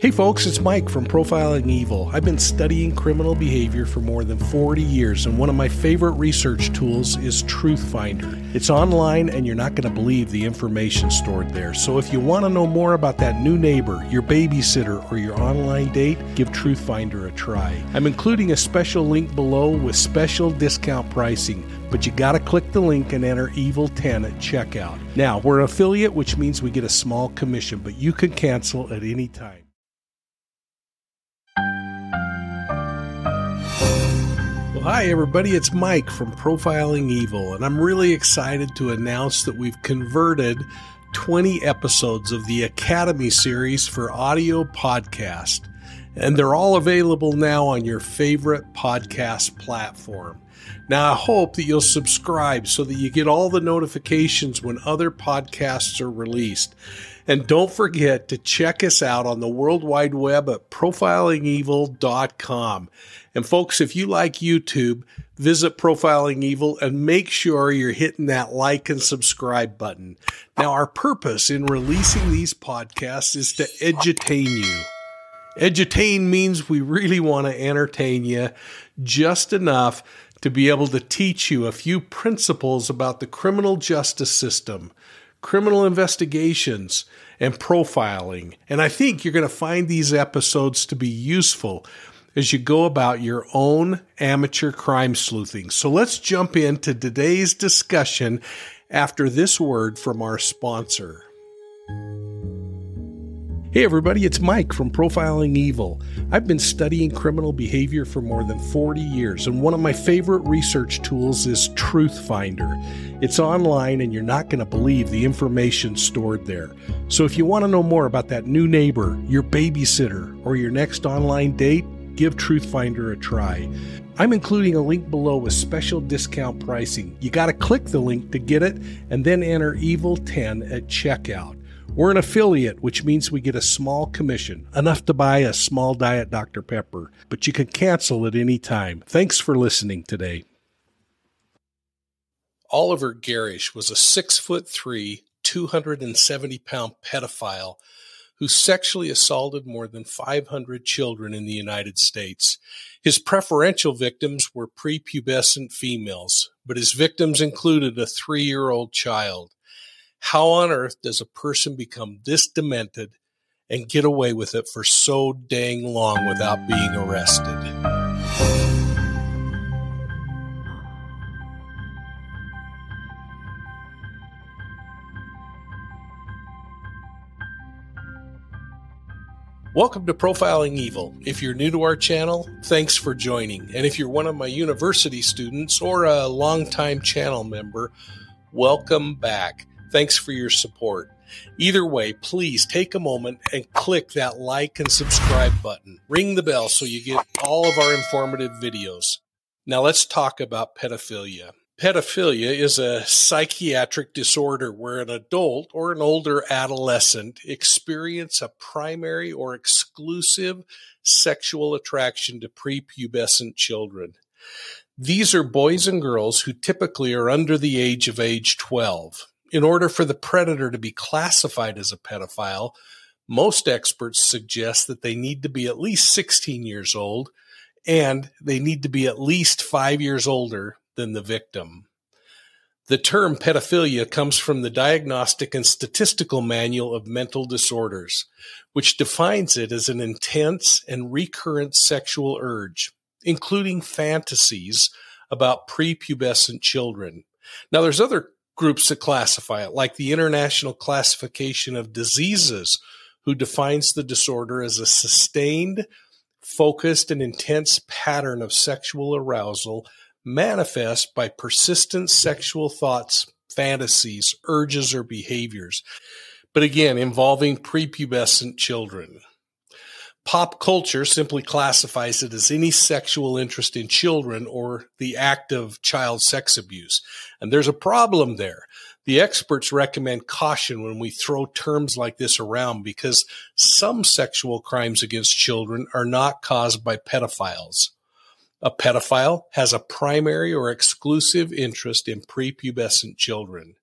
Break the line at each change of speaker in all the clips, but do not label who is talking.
Hey folks, it's Mike from Profiling Evil. I've been studying criminal behavior for more than 40 years, and one of my favorite research tools is Truthfinder. It's online, and you're not going to believe the information stored there. So if you want to know more about that new neighbor, your babysitter, or your online date, give Truthfinder a try. I'm including a special link below with special discount pricing, but you got to click the link and enter Evil10 at checkout. Now, we're an affiliate, which means we get a small commission, but you can cancel at any time. Well, hi, everybody. It's Mike from Profiling Evil, and I'm really excited to announce that we've converted 20 episodes of the Academy series for audio podcast, and they're all available now on your favorite podcast platform. Now, I hope that you'll subscribe so that you get all the notifications when other podcasts are released. And don't forget to check us out on the World Wide Web at profilingevil.com. And folks, if you like YouTube, visit Profiling Evil and make sure you're hitting that like and subscribe button. Now, our purpose in releasing these podcasts is to edutain you. Edutain means we really want to entertain you just enough to be able to teach you a few principles about the criminal justice system, criminal investigations, and profiling. And I think you're going to find these episodes to be useful as you go about your own amateur crime sleuthing. So let's jump into today's discussion after this word from our sponsor. Hey everybody, it's Mike from Profiling Evil. I've been studying criminal behavior for more than 40 years, and one of my favorite research tools is Truthfinder. It's online, and you're not going to believe the information stored there. So if you want to know more about that new neighbor, your babysitter, or your next online date, give Truthfinder a try. I'm including a link below with special discount pricing. You got to click the link to get it and then enter Evil10 at checkout. We're an affiliate, which means we get a small commission, enough to buy a small Diet Dr. Pepper, but you can cancel at any time. Thanks for listening today. Oliver Gerrish was a six foot three, 270 pound pedophile who sexually assaulted more than 500 children in the United States. His preferential victims were prepubescent females, but his victims included a three year old child. How on earth does a person become this demented and get away with it for so dang long without being arrested? Welcome to Profiling Evil. If you're new to our channel, thanks for joining. And if you're one of my university students or a longtime channel member, welcome back. Thanks for your support. Either way, please take a moment and click that like and subscribe button. Ring the bell so you get all of our informative videos. Now let's talk about pedophilia. Pedophilia is a psychiatric disorder where an adult or an older adolescent experience a primary or exclusive sexual attraction to prepubescent children. These are boys and girls who typically are under the age of age 12. In order for the predator to be classified as a pedophile, most experts suggest that they need to be at least 16 years old and they need to be at least five years older than the victim. The term pedophilia comes from the Diagnostic and Statistical Manual of Mental Disorders, which defines it as an intense and recurrent sexual urge, including fantasies about prepubescent children. Now, there's other groups that classify it, like the International Classification of Diseases, who defines the disorder as a sustained, focused, and intense pattern of sexual arousal manifest by persistent sexual thoughts, fantasies, urges, or behaviors, but again, involving prepubescent children. Pop culture simply classifies it as any sexual interest in children or the act of child sex abuse. And there's a problem there. The experts recommend caution when we throw terms like this around because some sexual crimes against children are not caused by pedophiles. A pedophile has a primary or exclusive interest in prepubescent children.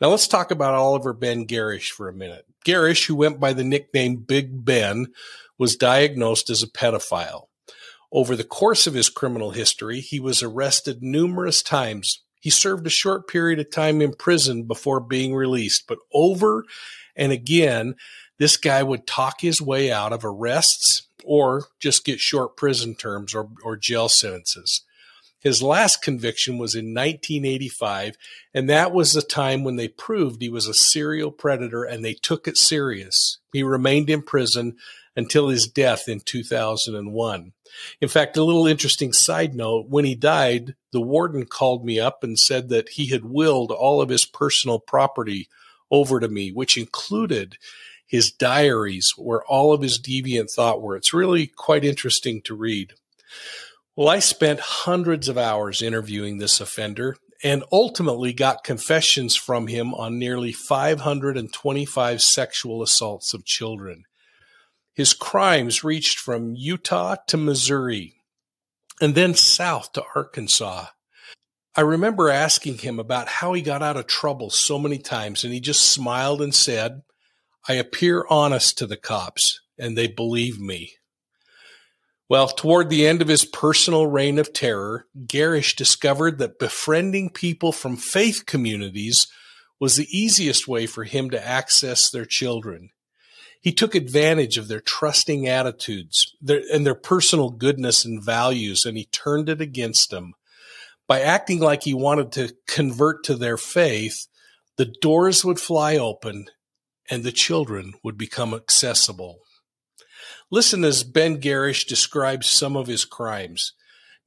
Now let's talk about Oliver Ben Gerrish for a minute. Gerrish, who went by the nickname Big Ben, was diagnosed as a pedophile. Over the course of his criminal history, he was arrested numerous times. He served a short period of time in prison before being released, but over and again, this guy would talk his way out of arrests or just get short prison terms or, or jail sentences. His last conviction was in 1985, and that was the time when they proved he was a serial predator and they took it serious. He remained in prison until his death in 2001. In fact, a little interesting side note when he died, the warden called me up and said that he had willed all of his personal property over to me, which included his diaries where all of his deviant thought were. It's really quite interesting to read. Well, I spent hundreds of hours interviewing this offender and ultimately got confessions from him on nearly 525 sexual assaults of children. His crimes reached from Utah to Missouri and then south to Arkansas. I remember asking him about how he got out of trouble so many times, and he just smiled and said, I appear honest to the cops, and they believe me. Well, toward the end of his personal reign of terror, Gerrish discovered that befriending people from faith communities was the easiest way for him to access their children. He took advantage of their trusting attitudes their, and their personal goodness and values, and he turned it against them. By acting like he wanted to convert to their faith, the doors would fly open and the children would become accessible. Listen as Ben Gerrish describes some of his crimes.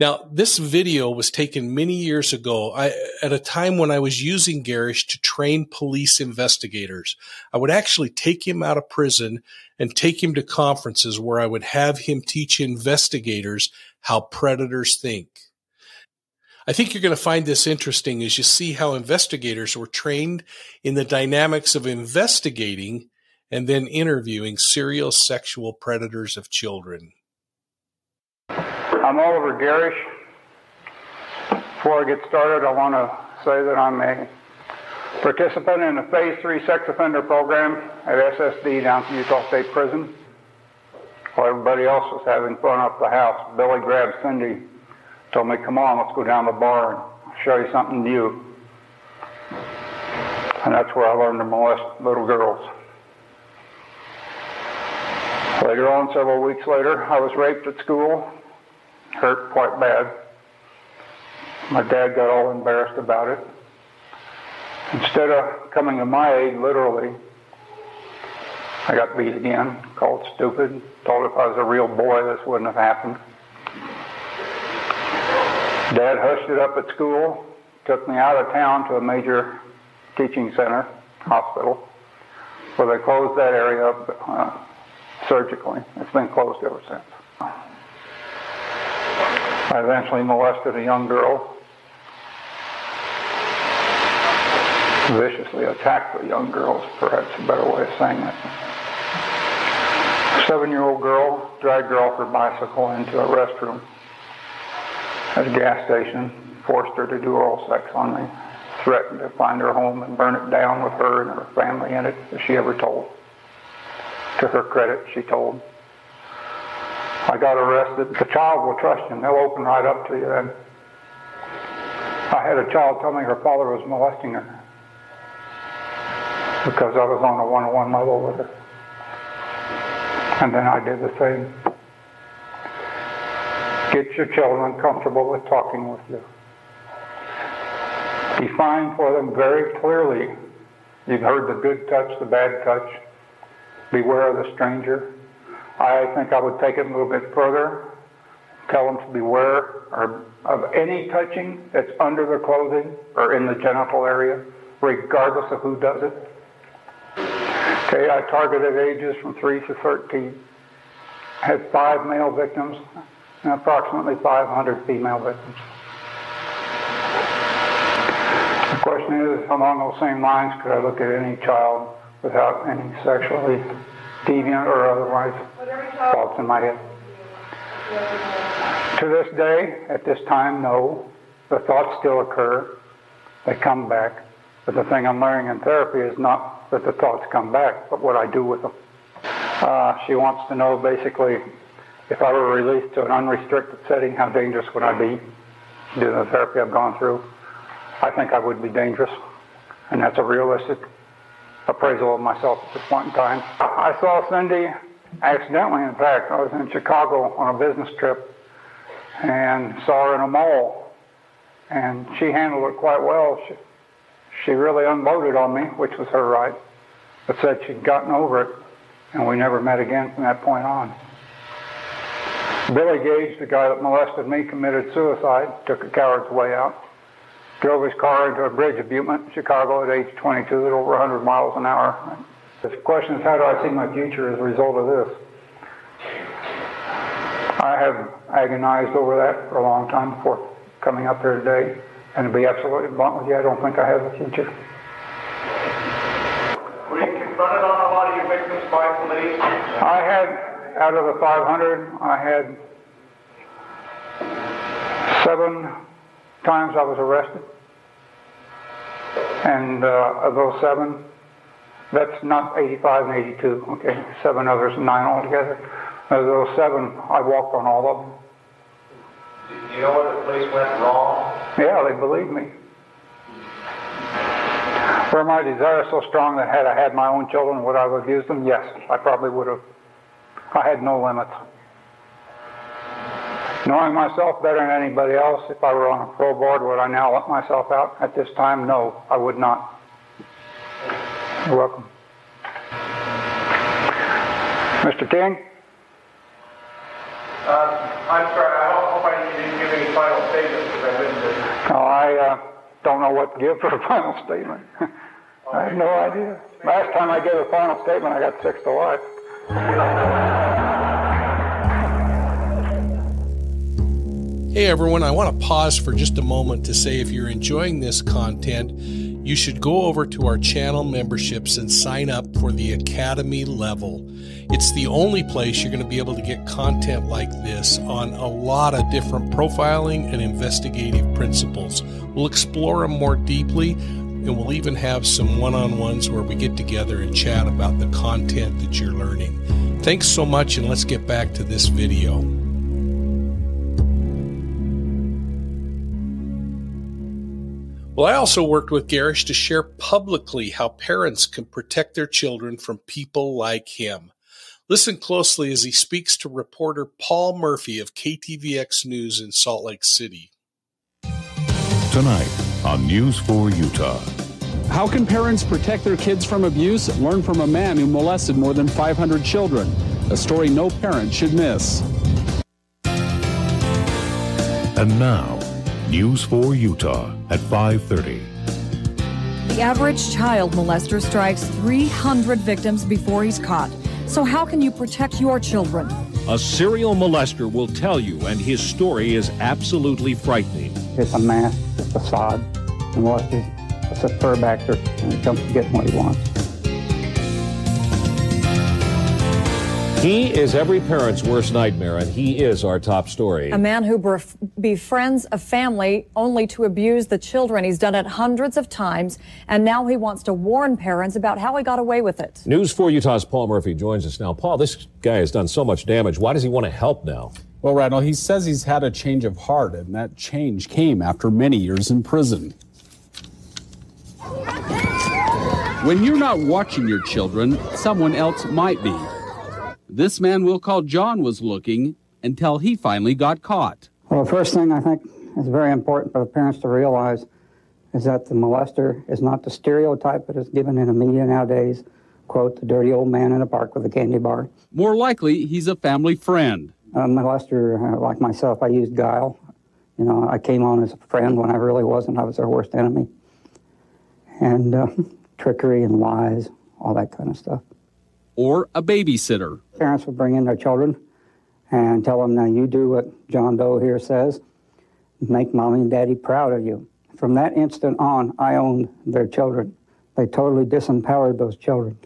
Now, this video was taken many years ago I, at a time when I was using Gerrish to train police investigators. I would actually take him out of prison and take him to conferences where I would have him teach investigators how predators think. I think you're going to find this interesting as you see how investigators were trained in the dynamics of investigating and then interviewing serial sexual predators of children.
I'm Oliver Gerrish. Before I get started, I want to say that I'm a participant in the Phase 3 sex offender program at SSD down at Utah State Prison. While everybody else was having fun up the house, Billy grabbed Cindy, told me, come on, let's go down the bar and show you something new. And that's where I learned to molest little girls. Later on, several weeks later, I was raped at school, hurt quite bad. My dad got all embarrassed about it. Instead of coming to my aid, literally, I got beat again, called stupid, told if I was a real boy, this wouldn't have happened. Dad hushed it up at school, took me out of town to a major teaching center, hospital, where they closed that area up. Uh, surgically. It's been closed ever since. I eventually molested a young girl, viciously attacked the young girl, perhaps a better way of saying it. Seven-year-old girl dragged her off her bicycle into a restroom at a gas station, forced her to do oral sex on me, threatened to find her home and burn it down with her and her family in it if she ever told. To her credit, she told. I got arrested. The child will trust you. They'll open right up to you then. I had a child tell me her father was molesting her because I was on a one-on-one level with her. And then I did the same. Get your children comfortable with talking with you. Define for them very clearly. You've heard the good touch, the bad touch beware of the stranger. I think I would take it a little bit further, tell them to beware of any touching that's under their clothing or in the genital area, regardless of who does it. Okay, I targeted ages from 3 to 13. Had five male victims and approximately 500 female victims. The question is, along those same lines, could I look at any child without any sexually deviant or otherwise thoughts in my head. To this day, at this time, no. The thoughts still occur. They come back. But the thing I'm learning in therapy is not that the thoughts come back, but what I do with them. Uh, she wants to know basically if I were released to an unrestricted setting, how dangerous would I be? Due to the therapy I've gone through, I think I would be dangerous, and that's a realistic appraisal of myself at this point in time. I saw Cindy accidentally, in fact. I was in Chicago on a business trip and saw her in a mall, and she handled it quite well. She, she really unloaded on me, which was her right, but said she'd gotten over it, and we never met again from that point on. Billy Gage, the guy that molested me, committed suicide, took a coward's way out, drove his car into a bridge abutment in Chicago at age 22 at over 100 miles an hour. The question is, how do I see my future as a result of this? I have agonized over that for a long time before coming up here today. And to be absolutely blunt with you, I don't think I have a future.
Were you confronted on a lot of your victims by police?
I had out of the 500, I had seven times I was arrested. And uh, of those seven, that's not 85 and 82, okay? Seven others, nine altogether. Of those seven, I walked on all of them.
Do you know where the police went wrong?
Yeah, they believed me. Were my desire so strong that had I had my own children, would I have abused them? Yes, I probably would have. I had no limits. Knowing myself better than anybody else, if I were on a pro board, would I now let myself out at this time? No, I would not. You're welcome. Mr. King?
Uh, I'm sorry, I hope I didn't give any final statements because I didn't.
No, I uh, don't know what to give for a final statement. I have no idea. Last time I gave a final statement, I got six to life.
Hey everyone, I want to pause for just a moment to say if you're enjoying this content, you should go over to our channel memberships and sign up for the Academy level. It's the only place you're going to be able to get content like this on a lot of different profiling and investigative principles. We'll explore them more deeply and we'll even have some one on ones where we get together and chat about the content that you're learning. Thanks so much, and let's get back to this video. Well, I also worked with Gerrish to share publicly how parents can protect their children from people like him. Listen closely as he speaks to reporter Paul Murphy of KTVX News in Salt Lake City.
Tonight on News 4 Utah.
How can parents protect their kids from abuse? Learn from a man who molested more than 500 children. A story no parent should miss.
And now, News 4 Utah at 5:30.
The average child molester strikes 300 victims before he's caught. So how can you protect your children?
A serial molester will tell you, and his story is absolutely frightening.
It's a mask, it's a facade, and what is it's a fur actor when it comes to getting what he wants.
He is every parent's worst nightmare, and he is our top story.
A man who bef- befriends a family only to abuse the children. He's done it hundreds of times, and now he wants to warn parents about how he got away with it.
News 4 Utah's Paul Murphy joins us now. Paul, this guy has done so much damage. Why does he want to help now?
Well, Randall, he says he's had a change of heart, and that change came after many years in prison. When you're not watching your children, someone else might be. This man we'll call John was looking until he finally got caught.
Well, the first thing I think is very important for the parents to realize is that the molester is not the stereotype that is given in the media nowadays. Quote, the dirty old man in a park with a candy bar.
More likely, he's a family friend.
A molester, uh, like myself, I used guile. You know, I came on as a friend when I really wasn't. I was their worst enemy. And uh, trickery and lies, all that kind of stuff.
Or a babysitter.
Parents would bring in their children and tell them, now you do what John Doe here says, make mommy and daddy proud of you. From that instant on, I owned their children. They totally disempowered those children.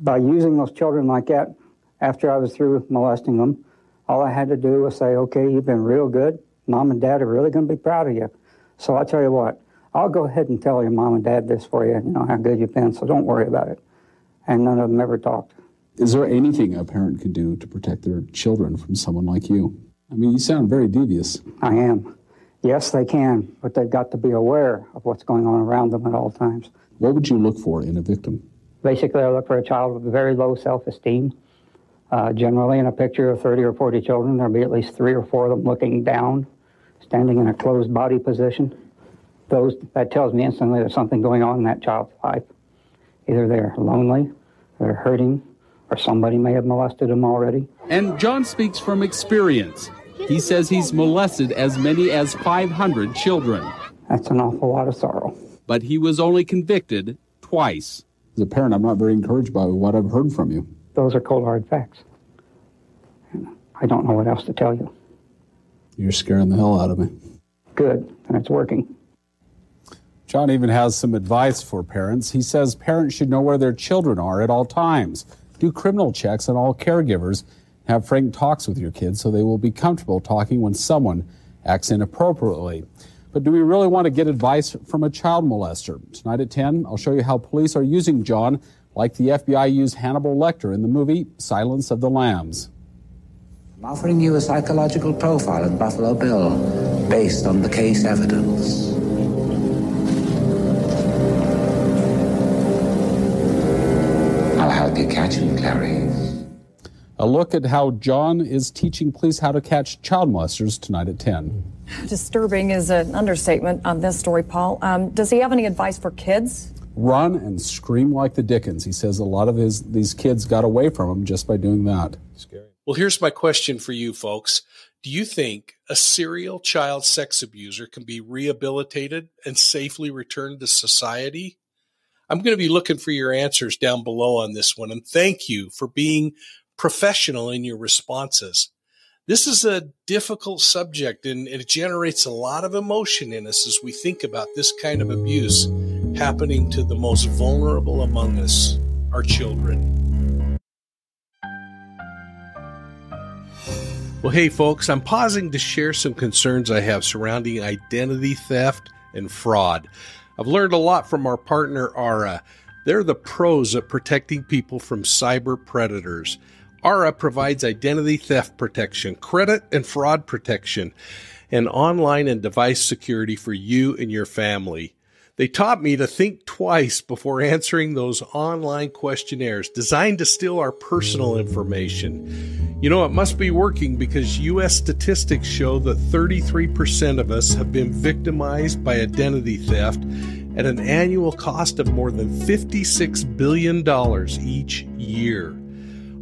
By using those children like that, after I was through molesting them, all I had to do was say, okay, you've been real good. Mom and dad are really going to be proud of you. So I tell you what,
I'll go ahead and tell your mom and dad this for you, you know, how good you've been, so don't worry about it. And none of them ever talked.
Is there anything a parent can do to protect their children from someone like you? I mean, you sound very devious.
I am. Yes, they can, but they've got to be aware of what's going on around them at all times.
What would you look for in a victim?
Basically, I look for a child with very low self esteem. Uh, generally, in a picture of 30 or 40 children, there'll be at least three or four of them looking down, standing in a closed body position. Those, that tells me instantly there's something going on in that child's life. Either they're lonely, they're hurting, or somebody may have molested them already.
And John speaks from experience. He says he's molested as many as 500 children.
That's an awful lot of sorrow.
But he was only convicted twice. As a parent, I'm not very encouraged by what I've heard from you.
Those are cold hard facts. I don't know what else to tell you.
You're scaring the hell out of me.
Good, and it's working.
John even has some advice for parents. He says parents should know where their children are at all times. Do criminal checks on all caregivers. Have frank talks with your kids so they will be comfortable talking when someone acts inappropriately. But do we really want to get advice from a child molester? Tonight at 10, I'll show you how police are using John like the FBI used Hannibal Lecter in the movie Silence of the Lambs.
I'm offering you a psychological profile of Buffalo Bill based on the case evidence. Help you catch him, Clarice.
A look at how John is teaching police how to catch child molesters tonight at 10.
Disturbing is an understatement on this story, Paul. Um, does he have any advice for kids?
Run and scream like the Dickens. He says a lot of his these kids got away from him just by doing that.
Scary. Well, here's my question for you folks. Do you think a serial child sex abuser can be rehabilitated and safely returned to society? I'm going to be looking for your answers down below on this one. And thank you for being professional in your responses. This is a difficult subject and it generates a lot of emotion in us as we think about this kind of abuse happening to the most vulnerable among us, our children. Well, hey, folks, I'm pausing to share some concerns I have surrounding identity theft and fraud. I've learned a lot from our partner, Aura. They're the pros at protecting people from cyber predators. Aura provides identity theft protection, credit and fraud protection, and online and device security for you and your family. They taught me to think twice before answering those online questionnaires designed to steal our personal information. You know, it must be working because U.S. statistics show that 33% of us have been victimized by identity theft at an annual cost of more than $56 billion each year.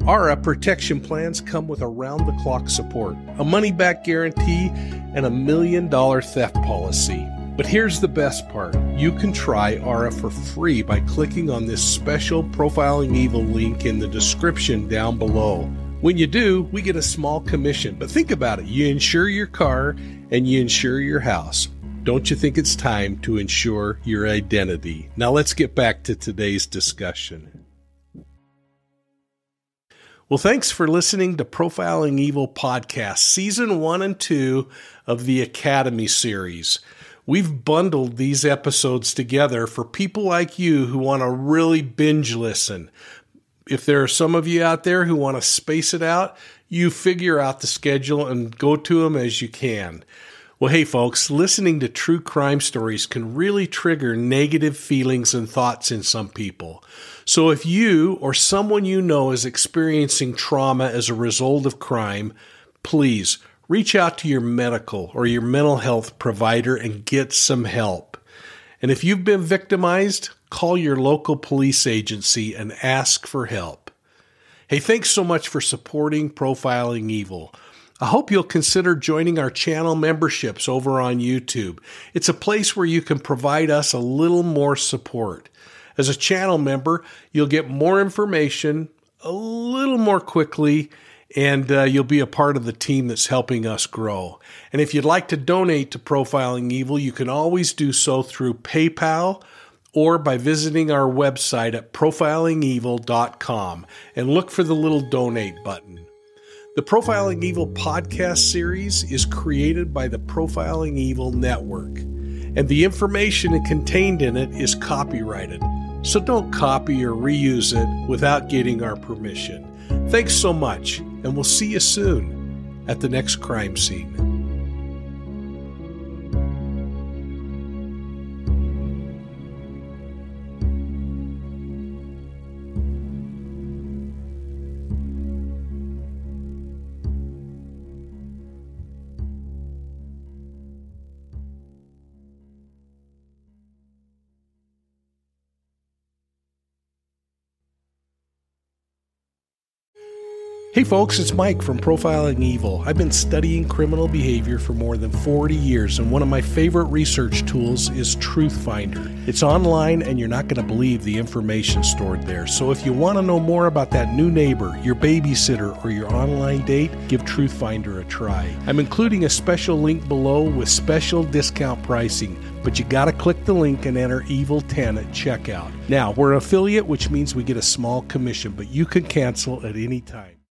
Our uh, protection plans come with around the clock support, a money back guarantee, and a million dollar theft policy. But here's the best part you can try Aura for free by clicking on this special Profiling Evil link in the description down below. When you do, we get a small commission. But think about it you insure your car and you insure your house. Don't you think it's time to insure your identity? Now let's get back to today's discussion. Well, thanks for listening to Profiling Evil Podcast, Season 1 and 2 of the Academy series. We've bundled these episodes together for people like you who want to really binge listen. If there are some of you out there who want to space it out, you figure out the schedule and go to them as you can. Well, hey, folks, listening to true crime stories can really trigger negative feelings and thoughts in some people. So if you or someone you know is experiencing trauma as a result of crime, please reach out to your medical or your mental health provider and get some help. And if you've been victimized, call your local police agency and ask for help. Hey, thanks so much for supporting Profiling Evil. I hope you'll consider joining our channel memberships over on YouTube. It's a place where you can provide us a little more support. As a channel member, you'll get more information a little more quickly and uh, you'll be a part of the team that's helping us grow. And if you'd like to donate to Profiling Evil, you can always do so through PayPal or by visiting our website at profilingevil.com and look for the little donate button. The Profiling Evil podcast series is created by the Profiling Evil Network. and the information contained in it is copyrighted. So don't copy or reuse it without getting our permission. Thanks so much, and we'll see you soon at the next crime scene. Hey folks, it's Mike from Profiling Evil. I've been studying criminal behavior for more than 40 years, and one of my favorite research tools is Truthfinder. It's online, and you're not going to believe the information stored there. So if you want to know more about that new neighbor, your babysitter, or your online date, give Truthfinder a try. I'm including a special link below with special discount pricing, but you got to click the link and enter Evil10 at checkout. Now, we're an affiliate, which means we get a small commission, but you can cancel at any time.